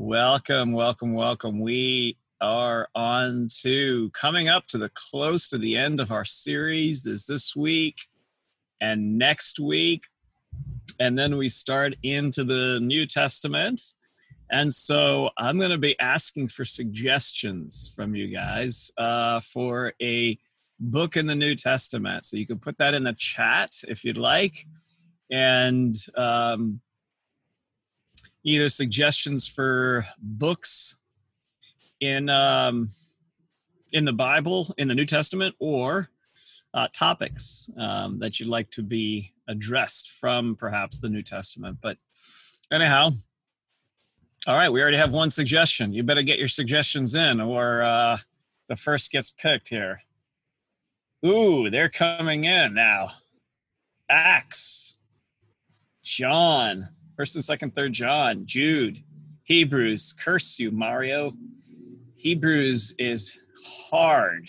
Welcome, welcome, welcome. We are on to coming up to the close to the end of our series is this week and next week. And then we start into the New Testament. And so I'm going to be asking for suggestions from you guys uh, for a book in the New Testament. So you can put that in the chat if you'd like. And um, either suggestions for books in um, in the Bible, in the New Testament, or uh, topics um, that you'd like to be addressed from perhaps the New Testament. But anyhow, all right, we already have one suggestion. You better get your suggestions in, or uh, the first gets picked here. Ooh, they're coming in now. Acts, John, first and second, third John, Jude, Hebrews. Curse you, Mario. Hebrews is hard.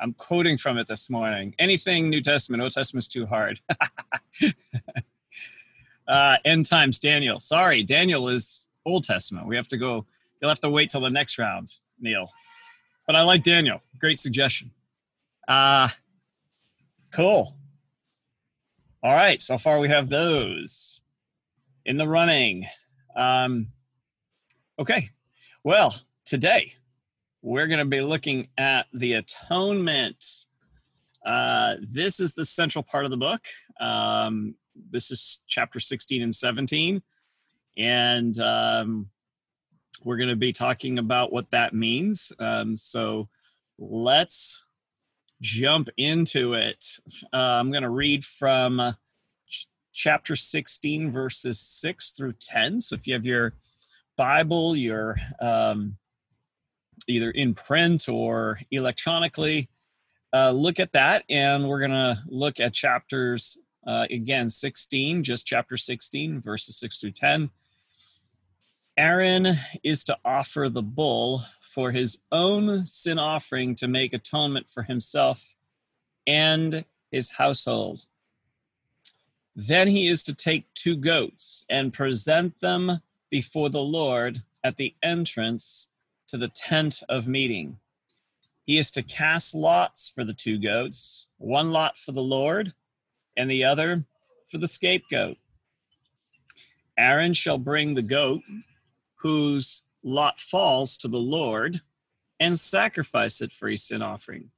I'm quoting from it this morning. Anything New Testament, Old Testament's too hard. uh, end times, Daniel. Sorry, Daniel is Old Testament. We have to go. You'll have to wait till the next round, Neil. But I like Daniel. Great suggestion. Uh, cool. All right. So far, we have those in the running. Um, okay. Well, today we're going to be looking at the atonement. Uh, this is the central part of the book. Um, this is chapter 16 and 17. And um, we're going to be talking about what that means. Um, so let's jump into it. Uh, I'm going to read from chapter 16, verses 6 through 10. So if you have your Bible, your um, either in print or electronically, uh, look at that. And we're going to look at chapters, uh, again, 16, just chapter 16, verses 6 through 10. Aaron is to offer the bull for his own sin offering to make atonement for himself and his household. Then he is to take two goats and present them before the Lord at the entrance to the tent of meeting. He is to cast lots for the two goats, one lot for the Lord, and the other for the scapegoat. Aaron shall bring the goat whose lot falls to the Lord and sacrifice it for a sin offering.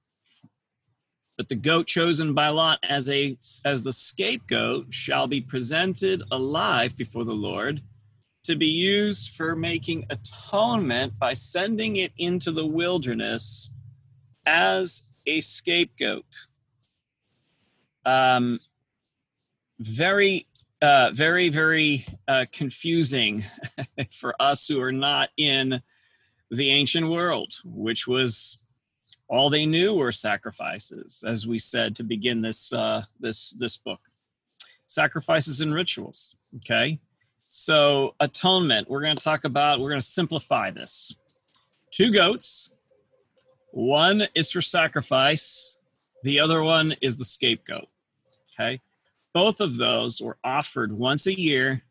But the goat chosen by Lot as a as the scapegoat shall be presented alive before the Lord to be used for making atonement by sending it into the wilderness as a scapegoat. Um, very, uh, very, very uh, confusing for us who are not in the ancient world, which was all they knew were sacrifices, as we said to begin this uh, this this book. Sacrifices and rituals. Okay, so, atonement, we're going to talk about, we're going to simplify this. Two goats, one is for sacrifice, the other one is the scapegoat. Okay. Both of those were offered once a year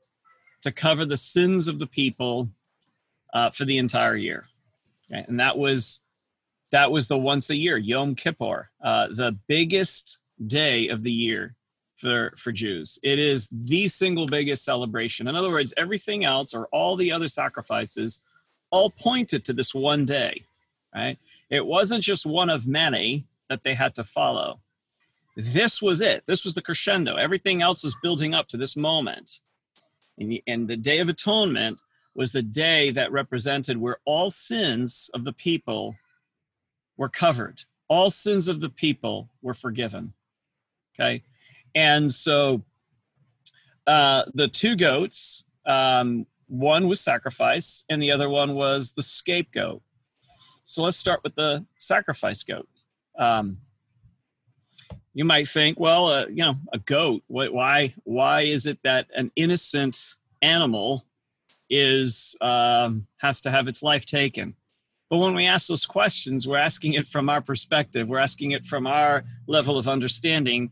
to cover the sins of the people uh, for the entire year. Okay? And that was that was the once a year Yom Kippur, uh, the biggest day of the year for for Jews. It is the single biggest celebration. In other words, everything else or all the other sacrifices all pointed to this one day, right? It wasn't just one of many that they had to follow. This was it. This was the crescendo. Everything else was building up to this moment. And the, and the Day of Atonement was the day that represented where all sins of the people were covered. All sins of the people were forgiven. Okay and so uh, the two goats, um, one was sacrifice, and the other one was the scapegoat. So let's start with the sacrifice goat. Um, you might think, well, uh, you know, a goat. Why? Why is it that an innocent animal is um, has to have its life taken? But when we ask those questions, we're asking it from our perspective. We're asking it from our level of understanding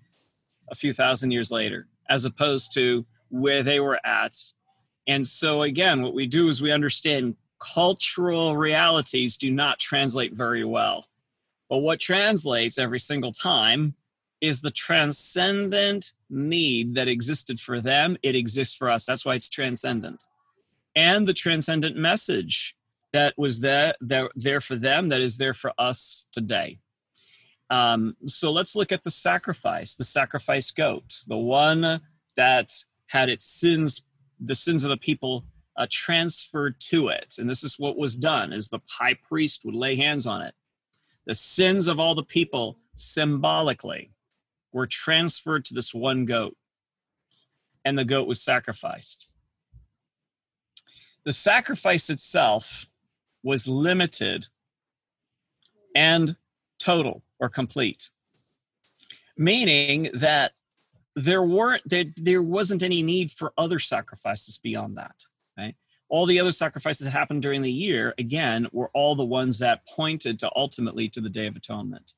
a few thousand years later, as opposed to where they were at And so, again, what we do is we understand cultural realities do not translate very well. But what translates every single time is the transcendent need that existed for them, it exists for us. That's why it's transcendent. And the transcendent message that was there, there, there for them, that is there for us today. Um, so let's look at the sacrifice, the sacrifice goat, the one that had its sins, the sins of the people uh, transferred to it. And this is what was done: is the high priest would lay hands on it. The sins of all the people symbolically were transferred to this one goat, and the goat was sacrificed. The sacrifice itself was limited and total or complete, meaning that there weren't there, there wasn't any need for other sacrifices beyond that. Right? All the other sacrifices that happened during the year, again, were all the ones that pointed to ultimately to the Day of Atonement.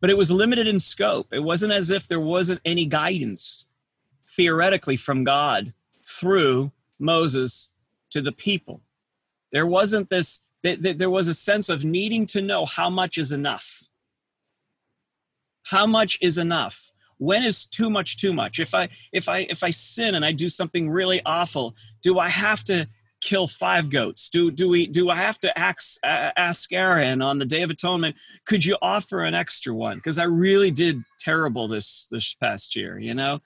But it was limited in scope. It wasn't as if there wasn't any guidance theoretically from God through Moses to the people. There wasn't this, there was a sense of needing to know how much is enough. How much is enough? When is too much too much? If I if I if I sin and I do something really awful, do I have to kill five goats? Do do we do I have to ask ask Aaron on the Day of Atonement? Could you offer an extra one? Because I really did terrible this this past year. You know,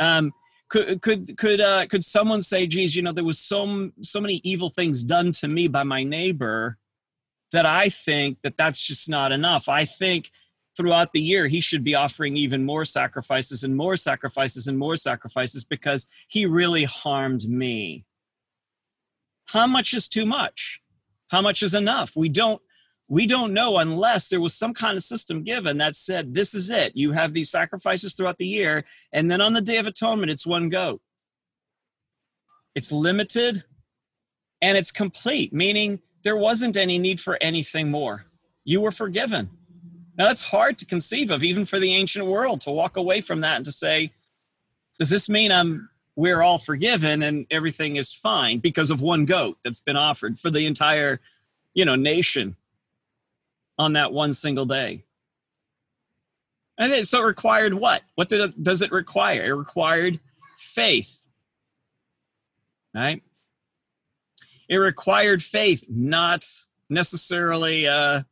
um, could could could uh, could someone say, "Geez, you know, there was so so many evil things done to me by my neighbor that I think that that's just not enough." I think throughout the year he should be offering even more sacrifices and more sacrifices and more sacrifices because he really harmed me. How much is too much? How much is enough? We don't we don't know unless there was some kind of system given that said, this is it. You have these sacrifices throughout the year, and then on the Day of Atonement, it's one goat. It's limited and it's complete, meaning there wasn't any need for anything more. You were forgiven. Now, that's hard to conceive of, even for the ancient world, to walk away from that and to say, does this mean I'm we're all forgiven and everything is fine because of one goat that's been offered for the entire you know nation on that one single day. And it, so it required what? What did it, does it require? It required faith. Right? It required faith, not necessarily, uh,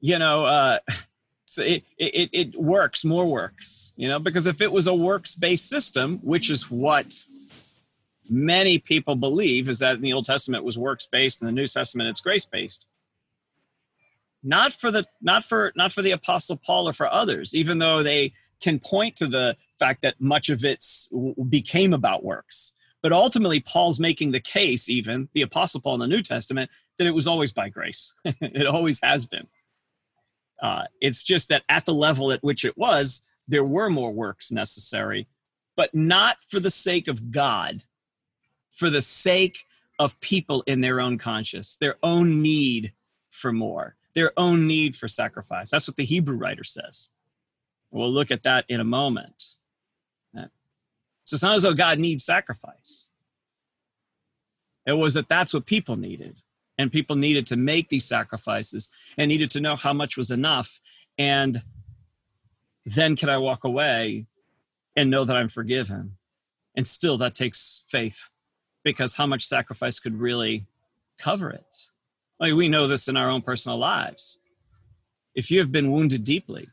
you know, uh, so it, it, it works, more works, you know, because if it was a works based system, which is what many people believe, is that in the Old Testament was works based, in the New Testament it's grace based not for the not for not for the apostle paul or for others even though they can point to the fact that much of it became about works. But ultimately paul's making the case even the apostle paul in the new testament that it was always by grace. It always has been. Uh, it's just that at the level at which it was there were more works necessary but not for the sake of god for the sake of people in their own conscience their own need for more their own need for sacrifice. That's what the Hebrew writer says. We'll look at that in a moment. Uh, so it's not as though God needs sacrifice. It was that that's what people needed. And people needed to make these sacrifices and needed to know how much was enough. And then can I walk away and know that I'm forgiven? And still, that takes faith because how much sacrifice could really cover it? Like we know this in our own personal lives. If you have been wounded deeply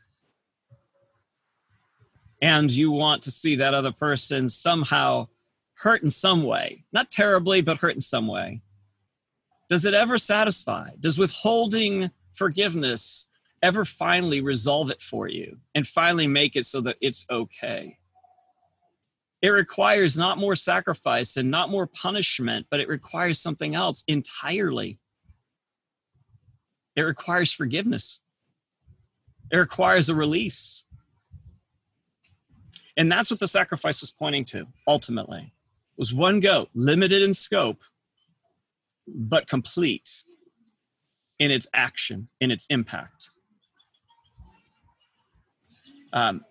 and you want to see that other person somehow hurt in some way, not terribly, but hurt in some way, does it ever satisfy? Does withholding forgiveness ever finally resolve it for you and finally make it so that it's okay? It requires not more sacrifice and not more punishment, but it requires something else entirely. It requires forgiveness. It requires a release. And that's what the sacrifice was pointing to, ultimately. Was one goat, limited in scope, but complete in its action, in its impact. Um,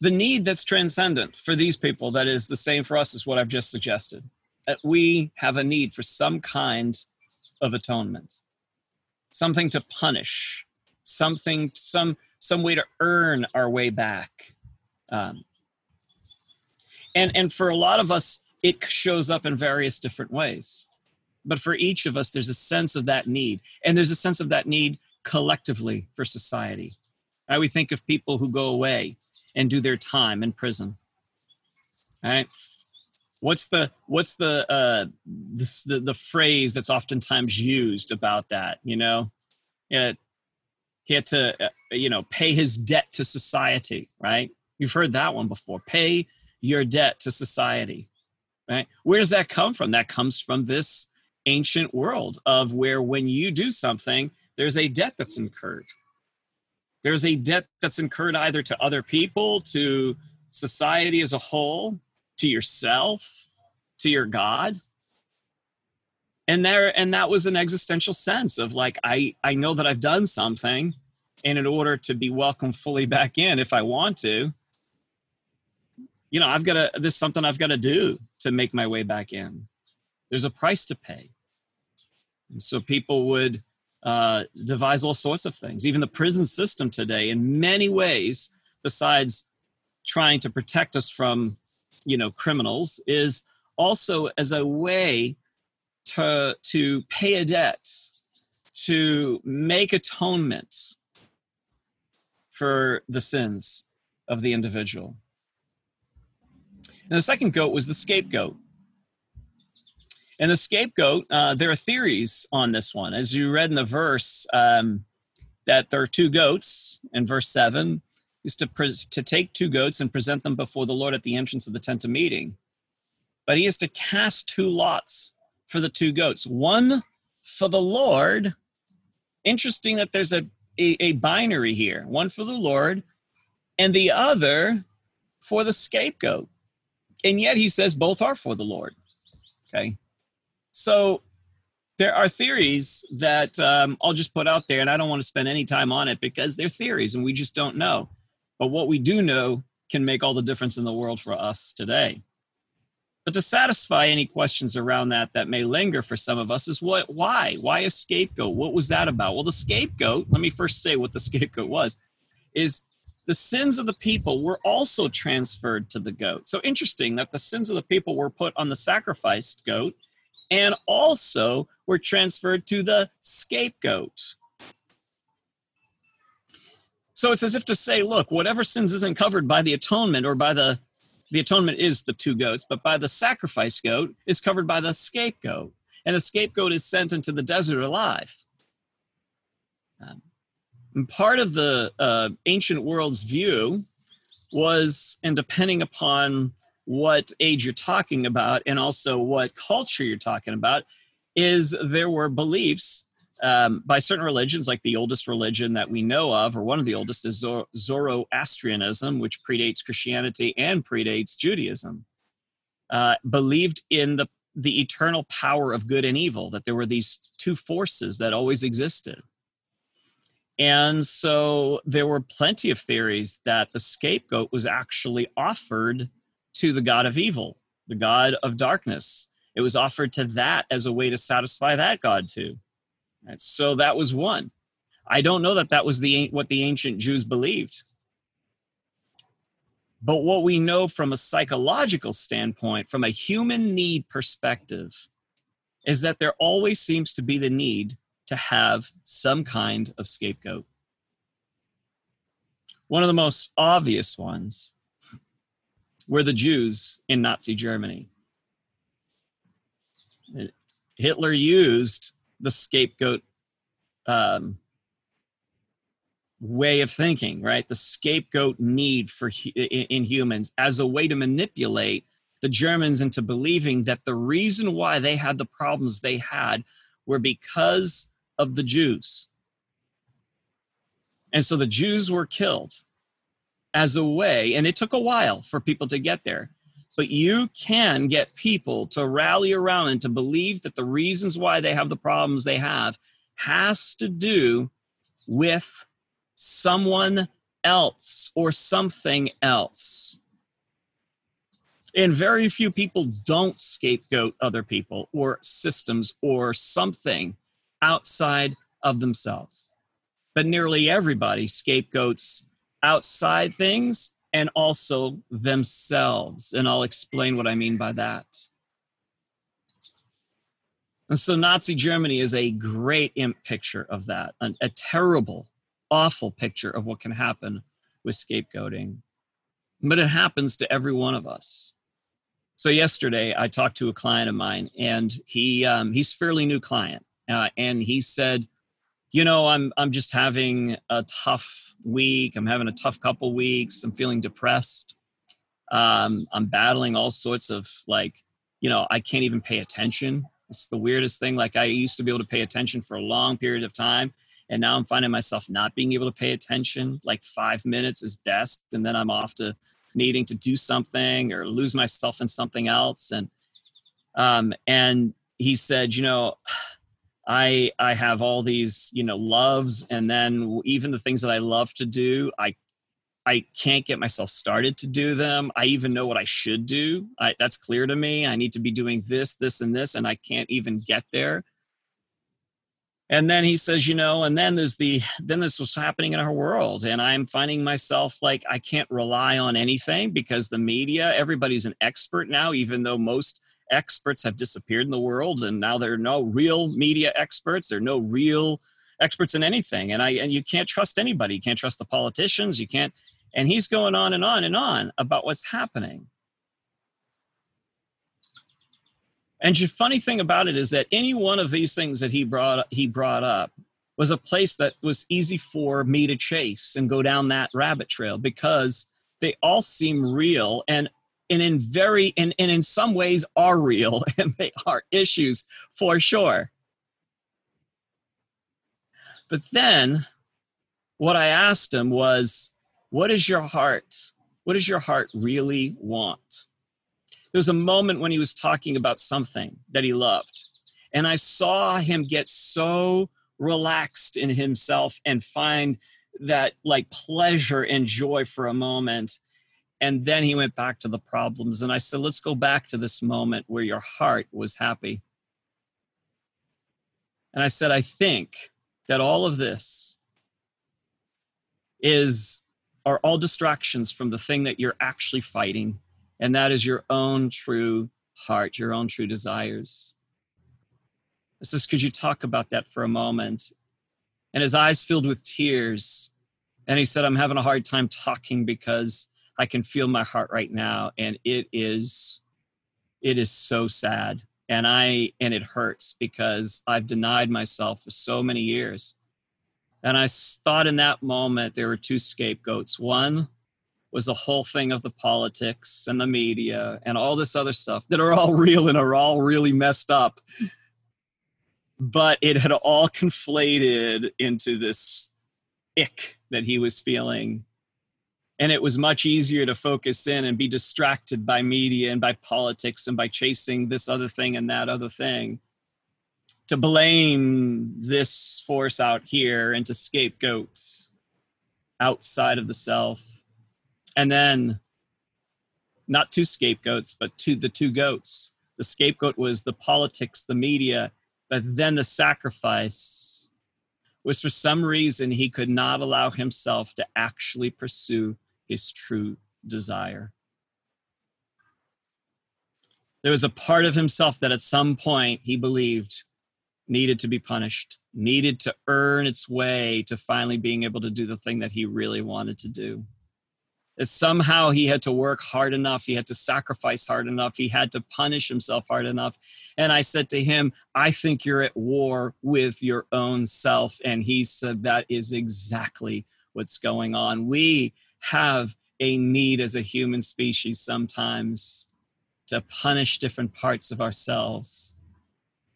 the need that's transcendent for these people that is the same for us is what I've just suggested. That we have a need for some kind of atonement, something to punish, something, some, some way to earn our way back. Um, and and for a lot of us, it shows up in various different ways. But for each of us, there's a sense of that need, and there's a sense of that need collectively for society. I we think of people who go away and do their time in prison. Right? What's the what's the uh, the, the, phrase that's oftentimes used about that? You know, yeah, he had to uh, you know pay his debt to society. Right? You've heard that one before. Pay your debt to society. Right? Where does that come from? That comes from this ancient world of where when you do something, there's a debt that's incurred there's a debt that's incurred either to other people, to society as a whole, to yourself, to your God. And there and that was an existential sense of like I I know that I've done something and in order to be welcomed fully back in if I want to, you know, I've got to this is something I've got to do to make my way back in. There's a price to pay. And so people would uh, devise all sorts of things. Even the prison system today, in many ways, besides trying to protect us from, you know, criminals, is also as a way to to pay a debt, to make atonement for the sins of the individual. And the second goat was the scapegoat. And the scapegoat, uh, there are theories on this one. As you read in the verse, um, that there are two goats in verse 7 is to, pres- to take two goats and present them before the Lord at the entrance of the tent of meeting. But he is to cast two lots for the two goats one for the Lord. Interesting that there's a, a, a binary here one for the Lord and the other for the scapegoat. And yet he says both are for the Lord. Okay. So there are theories that um, I'll just put out there, and I don't want to spend any time on it because they're theories and we just don't know. But what we do know can make all the difference in the world for us today. But to satisfy any questions around that that may linger for some of us is what why? Why a scapegoat? What was that about? Well, the scapegoat, let me first say what the scapegoat was, is the sins of the people were also transferred to the goat. So interesting that the sins of the people were put on the sacrificed goat and also were transferred to the scapegoat. So it's as if to say, look, whatever sins isn't covered by the atonement or by the the atonement is the two goats, but by the sacrifice goat is covered by the scapegoat. And the scapegoat is sent into the desert alive. Um, part of the uh, ancient world's view was, and depending upon what age you're talking about and also what culture you're talking about is there were beliefs um, by certain religions like the oldest religion that we know of or one of the oldest is zoroastrianism which predates christianity and predates judaism uh, believed in the the eternal power of good and evil that there were these two forces that always existed and so there were plenty of theories that the scapegoat was actually offered to the God of evil, the God of darkness. It was offered to that as a way to satisfy that God too. So that was one. I don't know that that was the what the ancient Jews believed. But what we know from a psychological standpoint, from a human need perspective, is that there always seems to be the need to have some kind of scapegoat. One of the most obvious ones were the Jews in Nazi Germany. Hitler used the scapegoat um, way of thinking, right? The scapegoat need for in humans as a way to manipulate the Germans into believing that the reason why they had the problems they had were because of the Jews. And so the Jews were killed as a way, and it took a while for people to get there, but you can get people to rally around and to believe that the reasons why they have the problems they have has to do with someone else or something else. And very few people don't scapegoat other people or systems or something outside of themselves. But nearly everybody scapegoats outside things and also themselves. And I'll explain what I mean by that. And so Nazi Germany is a great imp picture of that, a, a terrible, awful picture of what can happen with scapegoating. But it happens to every one of us. So yesterday, I talked to a client of mine, and he um, he's fairly new client, uh, and he said, "You know, I'm I'm just having a tough week. I'm having a tough couple weeks. I'm feeling depressed. Um, I'm battling all sorts of like, you know, I can't even pay attention it's the weirdest thing. Like I used to be able to pay attention for a long period of time. And now I'm finding myself not being able to pay attention. Like five minutes is best. And then I'm off to needing to do something or lose myself in something else. And, um, and he said, you know, I, I have all these, you know, loves. And then even the things that I love to do, I I can't get myself started to do them. I even know what I should do. I, that's clear to me. I need to be doing this, this, and this, and I can't even get there. And then he says, you know, and then there's the, then this was happening in our world. And I'm finding myself like I can't rely on anything because the media, everybody's an expert now, even though most experts have disappeared in the world. And now there are no real media experts. There are no real experts in anything and i and you can't trust anybody you can't trust the politicians you can't and he's going on and on and on about what's happening and the funny thing about it is that any one of these things that he brought he brought up was a place that was easy for me to chase and go down that rabbit trail because they all seem real and and in very and, and in some ways are real and they are issues for sure but then what I asked him was, What does your heart, what does your heart really want? There was a moment when he was talking about something that he loved. And I saw him get so relaxed in himself and find that like pleasure and joy for a moment. And then he went back to the problems. And I said, let's go back to this moment where your heart was happy. And I said, I think that all of this is are all distractions from the thing that you're actually fighting and that is your own true heart your own true desires I says could you talk about that for a moment and his eyes filled with tears and he said i'm having a hard time talking because i can feel my heart right now and it is it is so sad. And i and it hurts because i've denied myself for so many years. And i thought in that moment there were two scapegoats. One was the whole thing of the politics and the media and all this other stuff that are all real and are all really messed up. But it had all conflated into this ick that he was feeling and it was much easier to focus in and be distracted by media and by politics and by chasing this other thing and that other thing to blame this force out here and to scapegoat outside of the self. And then not two scapegoats but two the two goats. The scapegoat was the politics the media but then the sacrifice was for some reason he could not allow himself to actually pursue his true desire. There was a part of himself that at some point he believed needed to be punished, needed to earn its way to finally being able to do the thing that he really wanted to do. That somehow he had to work hard enough, he had to sacrifice hard enough, he had to punish himself hard enough. And I said to him, I think you're at war with your own self. And he said, That is exactly what's going on. We have a need as a human species sometimes to punish different parts of ourselves,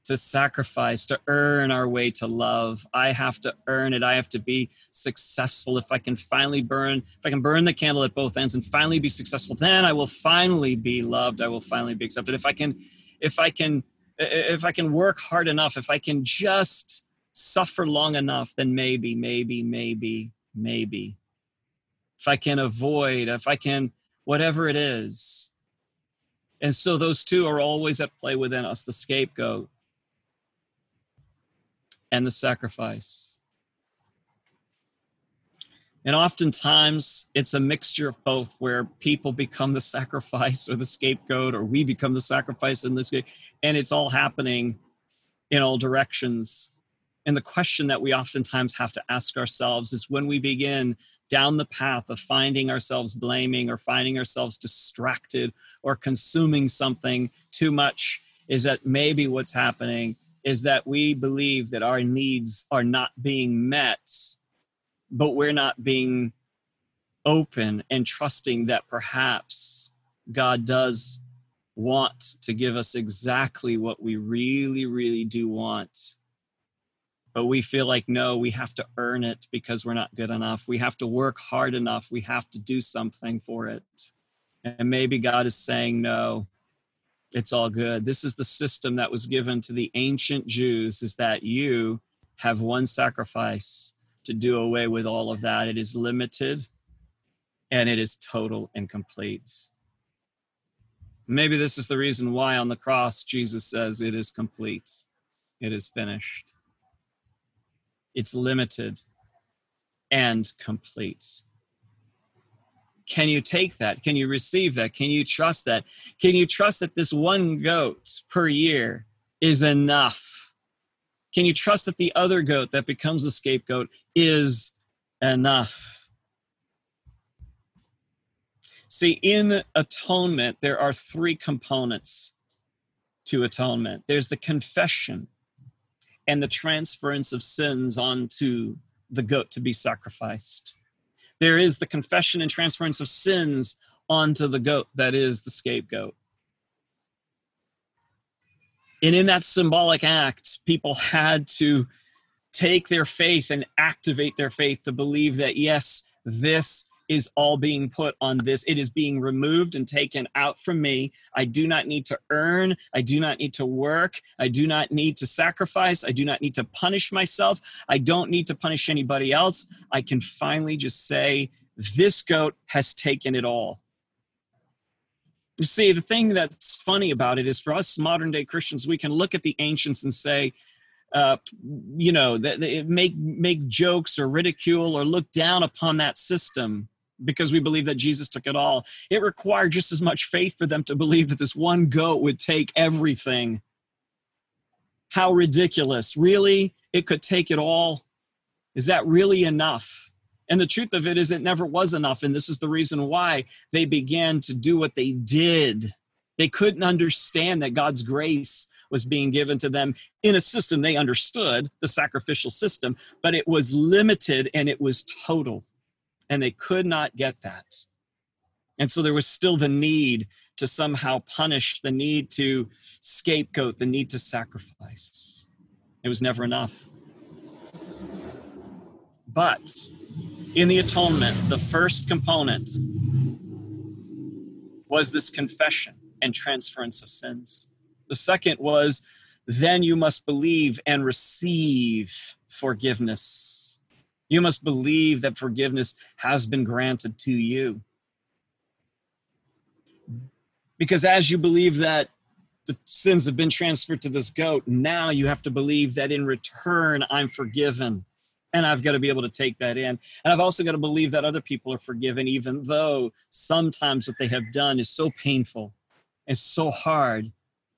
to sacrifice, to earn our way to love. I have to earn it. I have to be successful. If I can finally burn, if I can burn the candle at both ends and finally be successful, then I will finally be loved. I will finally be accepted. If I can, if I can, if I can work hard enough, if I can just suffer long enough, then maybe, maybe, maybe, maybe if I can avoid, if I can, whatever it is. And so those two are always at play within us the scapegoat and the sacrifice. And oftentimes it's a mixture of both where people become the sacrifice or the scapegoat, or we become the sacrifice in this case. And it's all happening in all directions. And the question that we oftentimes have to ask ourselves is when we begin down the path of finding ourselves blaming or finding ourselves distracted or consuming something too much, is that maybe what's happening is that we believe that our needs are not being met but we're not being open and trusting that perhaps God does want to give us exactly what we really, really do want. But we feel like, no, we have to earn it because we're not good enough. We have to work hard enough. We have to do something for it. And maybe God is saying, no, it's all good. This is the system that was given to the ancient Jews is that you have one sacrifice to do away with all of that. It is limited and it is total and complete. Maybe this is the reason why on the cross Jesus says it is complete, it is finished. It's limited and complete. Can you take that? Can you receive that? Can you trust that? Can you trust that this one goat per year is enough? Can you trust that the other goat that becomes a scapegoat is enough? See, in atonement, there are three components to atonement there's the confession and the transference of sins onto the goat to be sacrificed. There is the confession and transference of sins onto the goat that is the scapegoat. And in that symbolic act, people had to take their faith and activate their faith to believe that, yes, this is all being put on this. It is being removed and taken out from me. I do not need to earn. I do not need to work. I do not need to sacrifice. I do not need to punish myself. I don't need to punish anybody else. I can finally just say, This goat has taken it all. You see, the thing that's funny about it is for us modern day Christians, we can look at the ancients and say, uh, you know, that make make jokes or ridicule or look down upon that system because we believe that Jesus took it all. It required just as much faith for them to believe that this one goat would take everything. How ridiculous! Really, it could take it all. Is that really enough? And the truth of it is, it never was enough. And this is the reason why they began to do what they did. They couldn't understand that God's grace was being given to them in a system they understood, the sacrificial system, but it was limited and it was total. And they could not get that. And so there was still the need to somehow punish, the need to scapegoat, the need to sacrifice. It was never enough. But in the atonement, the first component was this confession and transference of sins. The second was, then you must believe and receive forgiveness. You must believe that forgiveness has been granted to you. Because as you believe that the sins have been transferred to this goat, now you have to believe that in return I'm forgiven and I've got to be able to take that in. And I've also got to believe that other people are forgiven, even though sometimes what they have done is so painful and so hard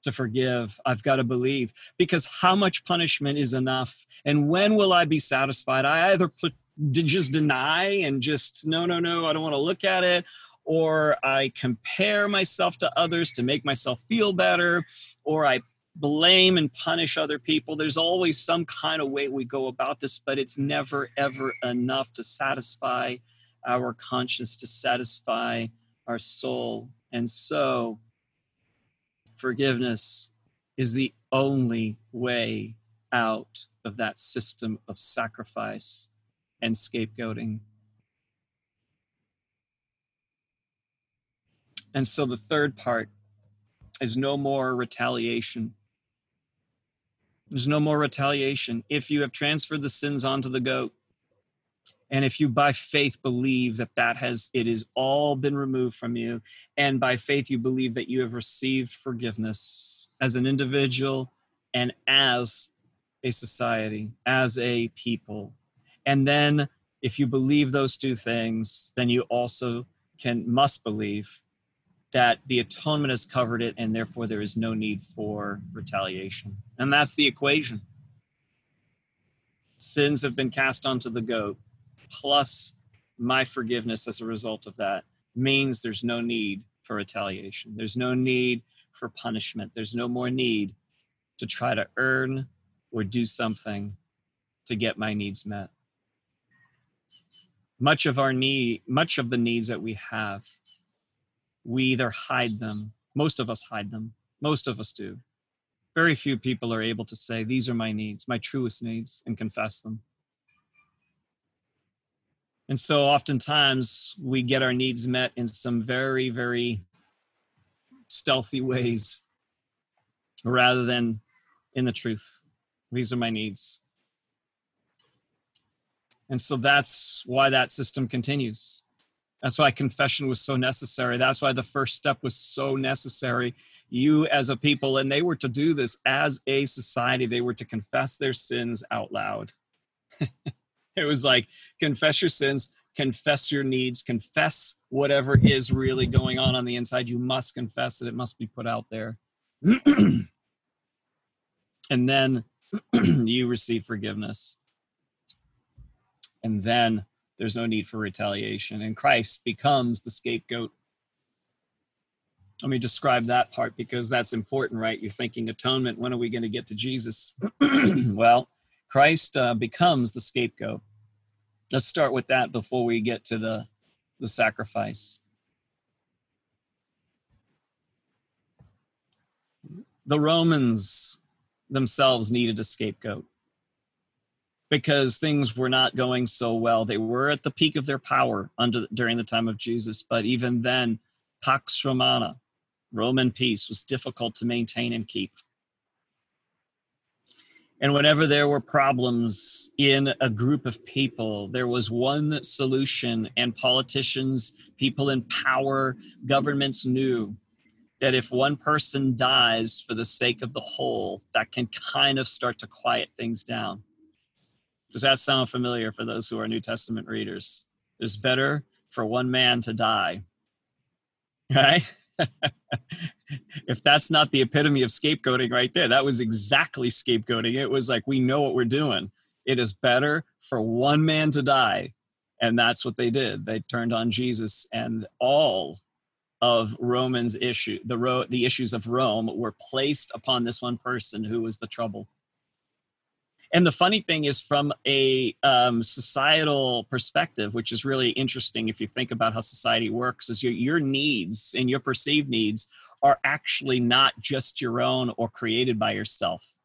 to forgive. I've got to believe because how much punishment is enough? And when will I be satisfied? I either put, just deny and just, no, no, no, I don't want to look at it. Or I compare myself to others to make myself feel better, or I blame and punish other people. There's always some kind of way we go about this, but it's never, ever enough to satisfy our conscience, to satisfy our soul. And so, forgiveness is the only way out of that system of sacrifice and scapegoating. And so the third part is no more retaliation. There's no more retaliation. If you have transferred the sins onto the goat, and if you by faith believe that that has it is all been removed from you and by faith you believe that you have received forgiveness as an individual and as a society as a people. And then if you believe those two things then you also can must believe that the atonement has covered it and therefore there is no need for retaliation. And that's the equation. Sins have been cast onto the goat plus my forgiveness as a result of that means there's no need for retaliation. There's no need for punishment. There's no more need to try to earn or do something to get my needs met. Much of our need, much of the needs that we have, we either hide them, most of us hide them, most of us do. Very few people are able to say, These are my needs, my truest needs, and confess them. And so oftentimes we get our needs met in some very, very stealthy ways rather than in the truth. These are my needs. And so that's why that system continues. That's why confession was so necessary. That's why the first step was so necessary. You, as a people, and they were to do this as a society, they were to confess their sins out loud. It was like, confess your sins, confess your needs, confess whatever is really going on on the inside. You must confess it, it must be put out there. and then you receive forgiveness. And then there's no need for retaliation. And Christ becomes the scapegoat. Let me describe that part because that's important, right? You're thinking atonement. When are we going to get to Jesus? well, Christ uh, becomes the scapegoat. Let's start with that before we get to the, the sacrifice. The Romans themselves needed a scapegoat because things were not going so well. They were at the peak of their power under during the time of Jesus, but even then, Pax Romana, Roman peace, was difficult to maintain and keep. And whenever there were problems in a group of people, there was one solution, and politicians, people in power, governments knew that if one person dies for the sake of the whole, that can kind of start to quiet things down. Does that sound familiar for those who are New Testament readers? It's better for one man to die, right? if that's not the epitome of scapegoating right there, that was exactly scapegoating. It was like, we know what we're doing. It is better for one man to die. And that's what they did. They turned on Jesus, and all of Romans issue the ro- the issues of Rome were placed upon this one person who was the trouble. And the funny thing is, from a um, societal perspective, which is really interesting if you think about how society works, is your, your needs and your perceived needs are actually not just your own or created by yourself.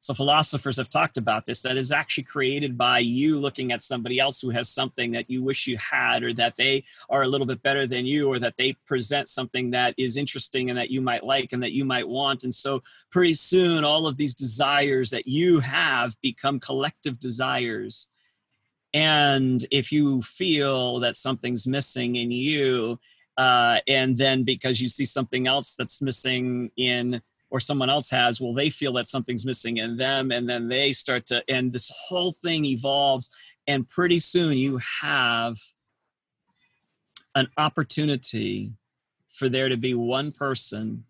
So philosophers have talked about this that is actually created by you looking at somebody else who has something that you wish you had or that they are a little bit better than you or that they present something that is interesting and that you might like and that you might want and so pretty soon all of these desires that you have become collective desires. And if you feel that something's missing in you uh, and then because you see something else that's missing in or someone else has well they feel that something's missing in them and then they start to and this whole thing evolves and pretty soon you have an opportunity for there to be one person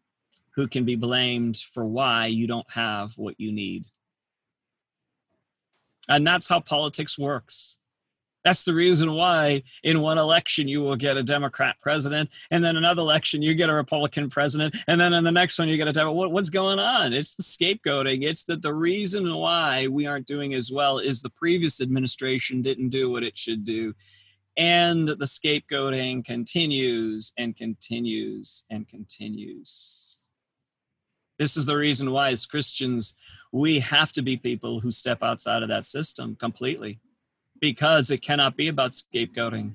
who can be blamed for why you don't have what you need. And that's how politics works that's the reason why in one election you will get a Democrat president, and then another election you get a Republican president, and then in the next one you get a Democrat. What, what's going on? It's the scapegoating. It's that the reason why we aren't doing as well is the previous administration didn't do what it should do. And the scapegoating continues and continues and continues. This is the reason why, as Christians, we have to be people who step outside of that system completely because it cannot be about scapegoating.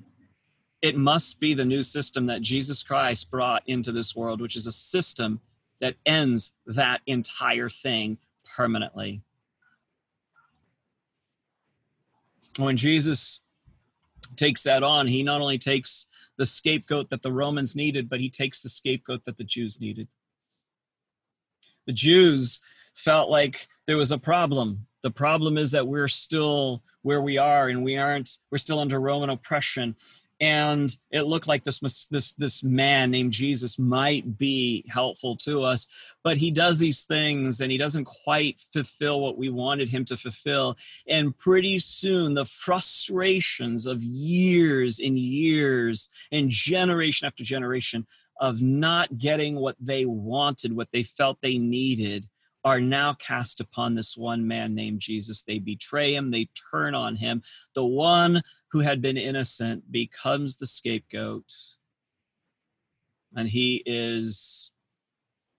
It must be the new system that Jesus Christ brought into this world, which is a system that ends that entire thing permanently. When Jesus takes that on. He not only takes the scapegoat that the Romans needed, but he takes the scapegoat that the Jews needed. The Jews felt like there was a problem. The problem is that we're still where we are and we aren't, we're still under Roman oppression. And it looked like this this this man named Jesus might be helpful to us but he does these things and he doesn't quite fulfill what we wanted him to fulfill. And pretty soon the frustrations of years and years and generation after generation of not getting what they wanted what they felt they needed are now cast upon this one man named Jesus. They betray him, they turn on him. The one who had been innocent becomes the scapegoat, and he is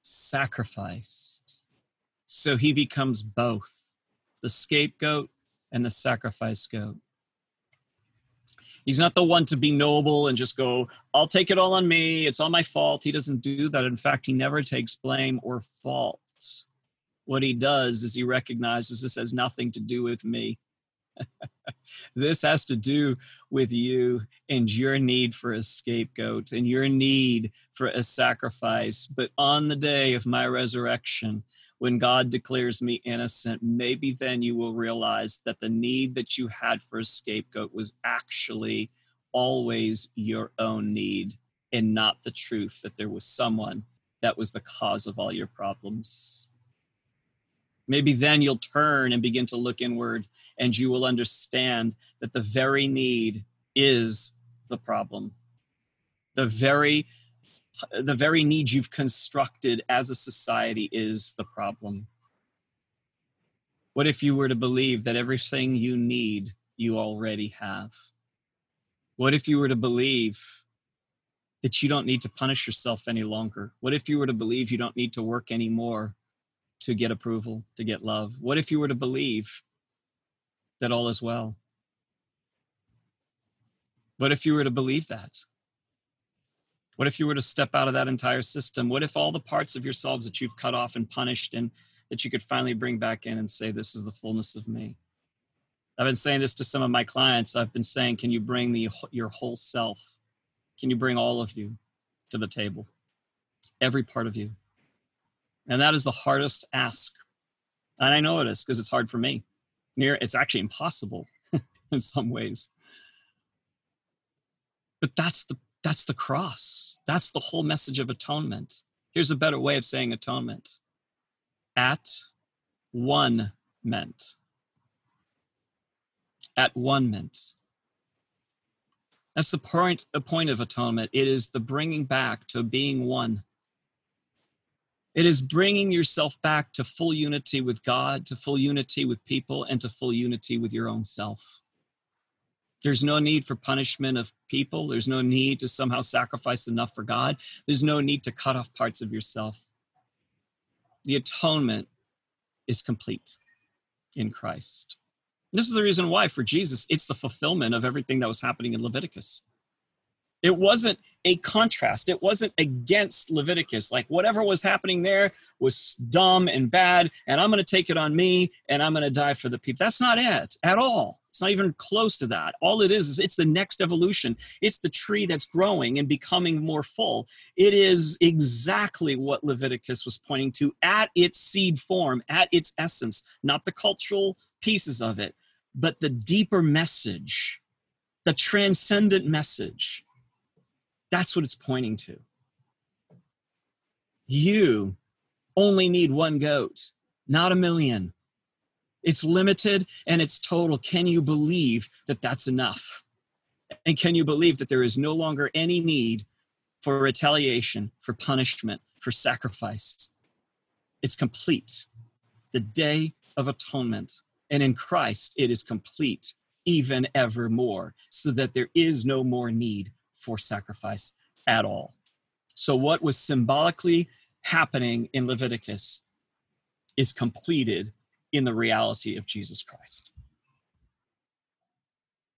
sacrificed. So he becomes both the scapegoat and the sacrifice goat. He's not the one to be noble and just go, I'll take it all on me. It's all my fault. He doesn't do that. In fact, he never takes blame or fault what he does is he recognizes this has nothing to do with me. this has to do with you and your need for a scapegoat and your need for a sacrifice. But on the day of my resurrection, when God declares me innocent, maybe then you will realize that the need that you had for a scapegoat was actually always your own need and not the truth that there was someone that was the cause of all your problems. Maybe then you'll turn and begin to look inward and you will understand that the very need is the problem. The very the very need you've constructed as a society is the problem. What if you were to believe that everything you need you already have? What if you were to believe that you don't need to punish yourself any longer? What if you were to believe you don't need to work anymore to get approval, to get love? What if you were to believe that all is well? What if you were to believe that? What if you were to step out of that entire system? What if all the parts of yourselves that you've cut off and punished and that you could finally bring back in and say, This is the fullness of me? I've been saying this to some of my clients. I've been saying, Can you bring the, your whole self? Can you bring all of you to the table? Every part of you. And that is the hardest ask. And I know it is because it's hard for me. Near it's actually impossible in some ways. But that's the that's the cross. That's the whole message of atonement. Here's a better way of saying atonement. At one meant. At one meant. That's the point, the point of atonement. It is the bringing back to being one it is bringing yourself back to full unity with God, to full unity with people, and to full unity with your own self. There's no need for punishment of people. There's no need to somehow sacrifice enough for God. There's no need to cut off parts of yourself. The atonement is complete in Christ. This is the reason why, for Jesus, it's the fulfillment of everything that was happening in Leviticus. It wasn't a contrast. It wasn't against Leviticus. Like whatever was happening there was dumb and bad, and I'm going to take it on me and I'm going to die for the people. That's not it at all. It's not even close to that. All it is is it's the next evolution. It's the tree that's growing and becoming more full. It is exactly what Leviticus was pointing to at its seed form, at its essence, not the cultural pieces of it, but the deeper message, the transcendent message that's what it's pointing to. You only need one goat, not a million. It's limited and it's total. Can you believe that that's enough? And can you believe that there is no longer any need for retaliation, for punishment, for sacrifice? It's complete. The day of atonement. And in Christ, it is complete even evermore, so that there is no more need for sacrifice at all. So, what was symbolically happening in Leviticus is completed in the reality of Jesus Christ.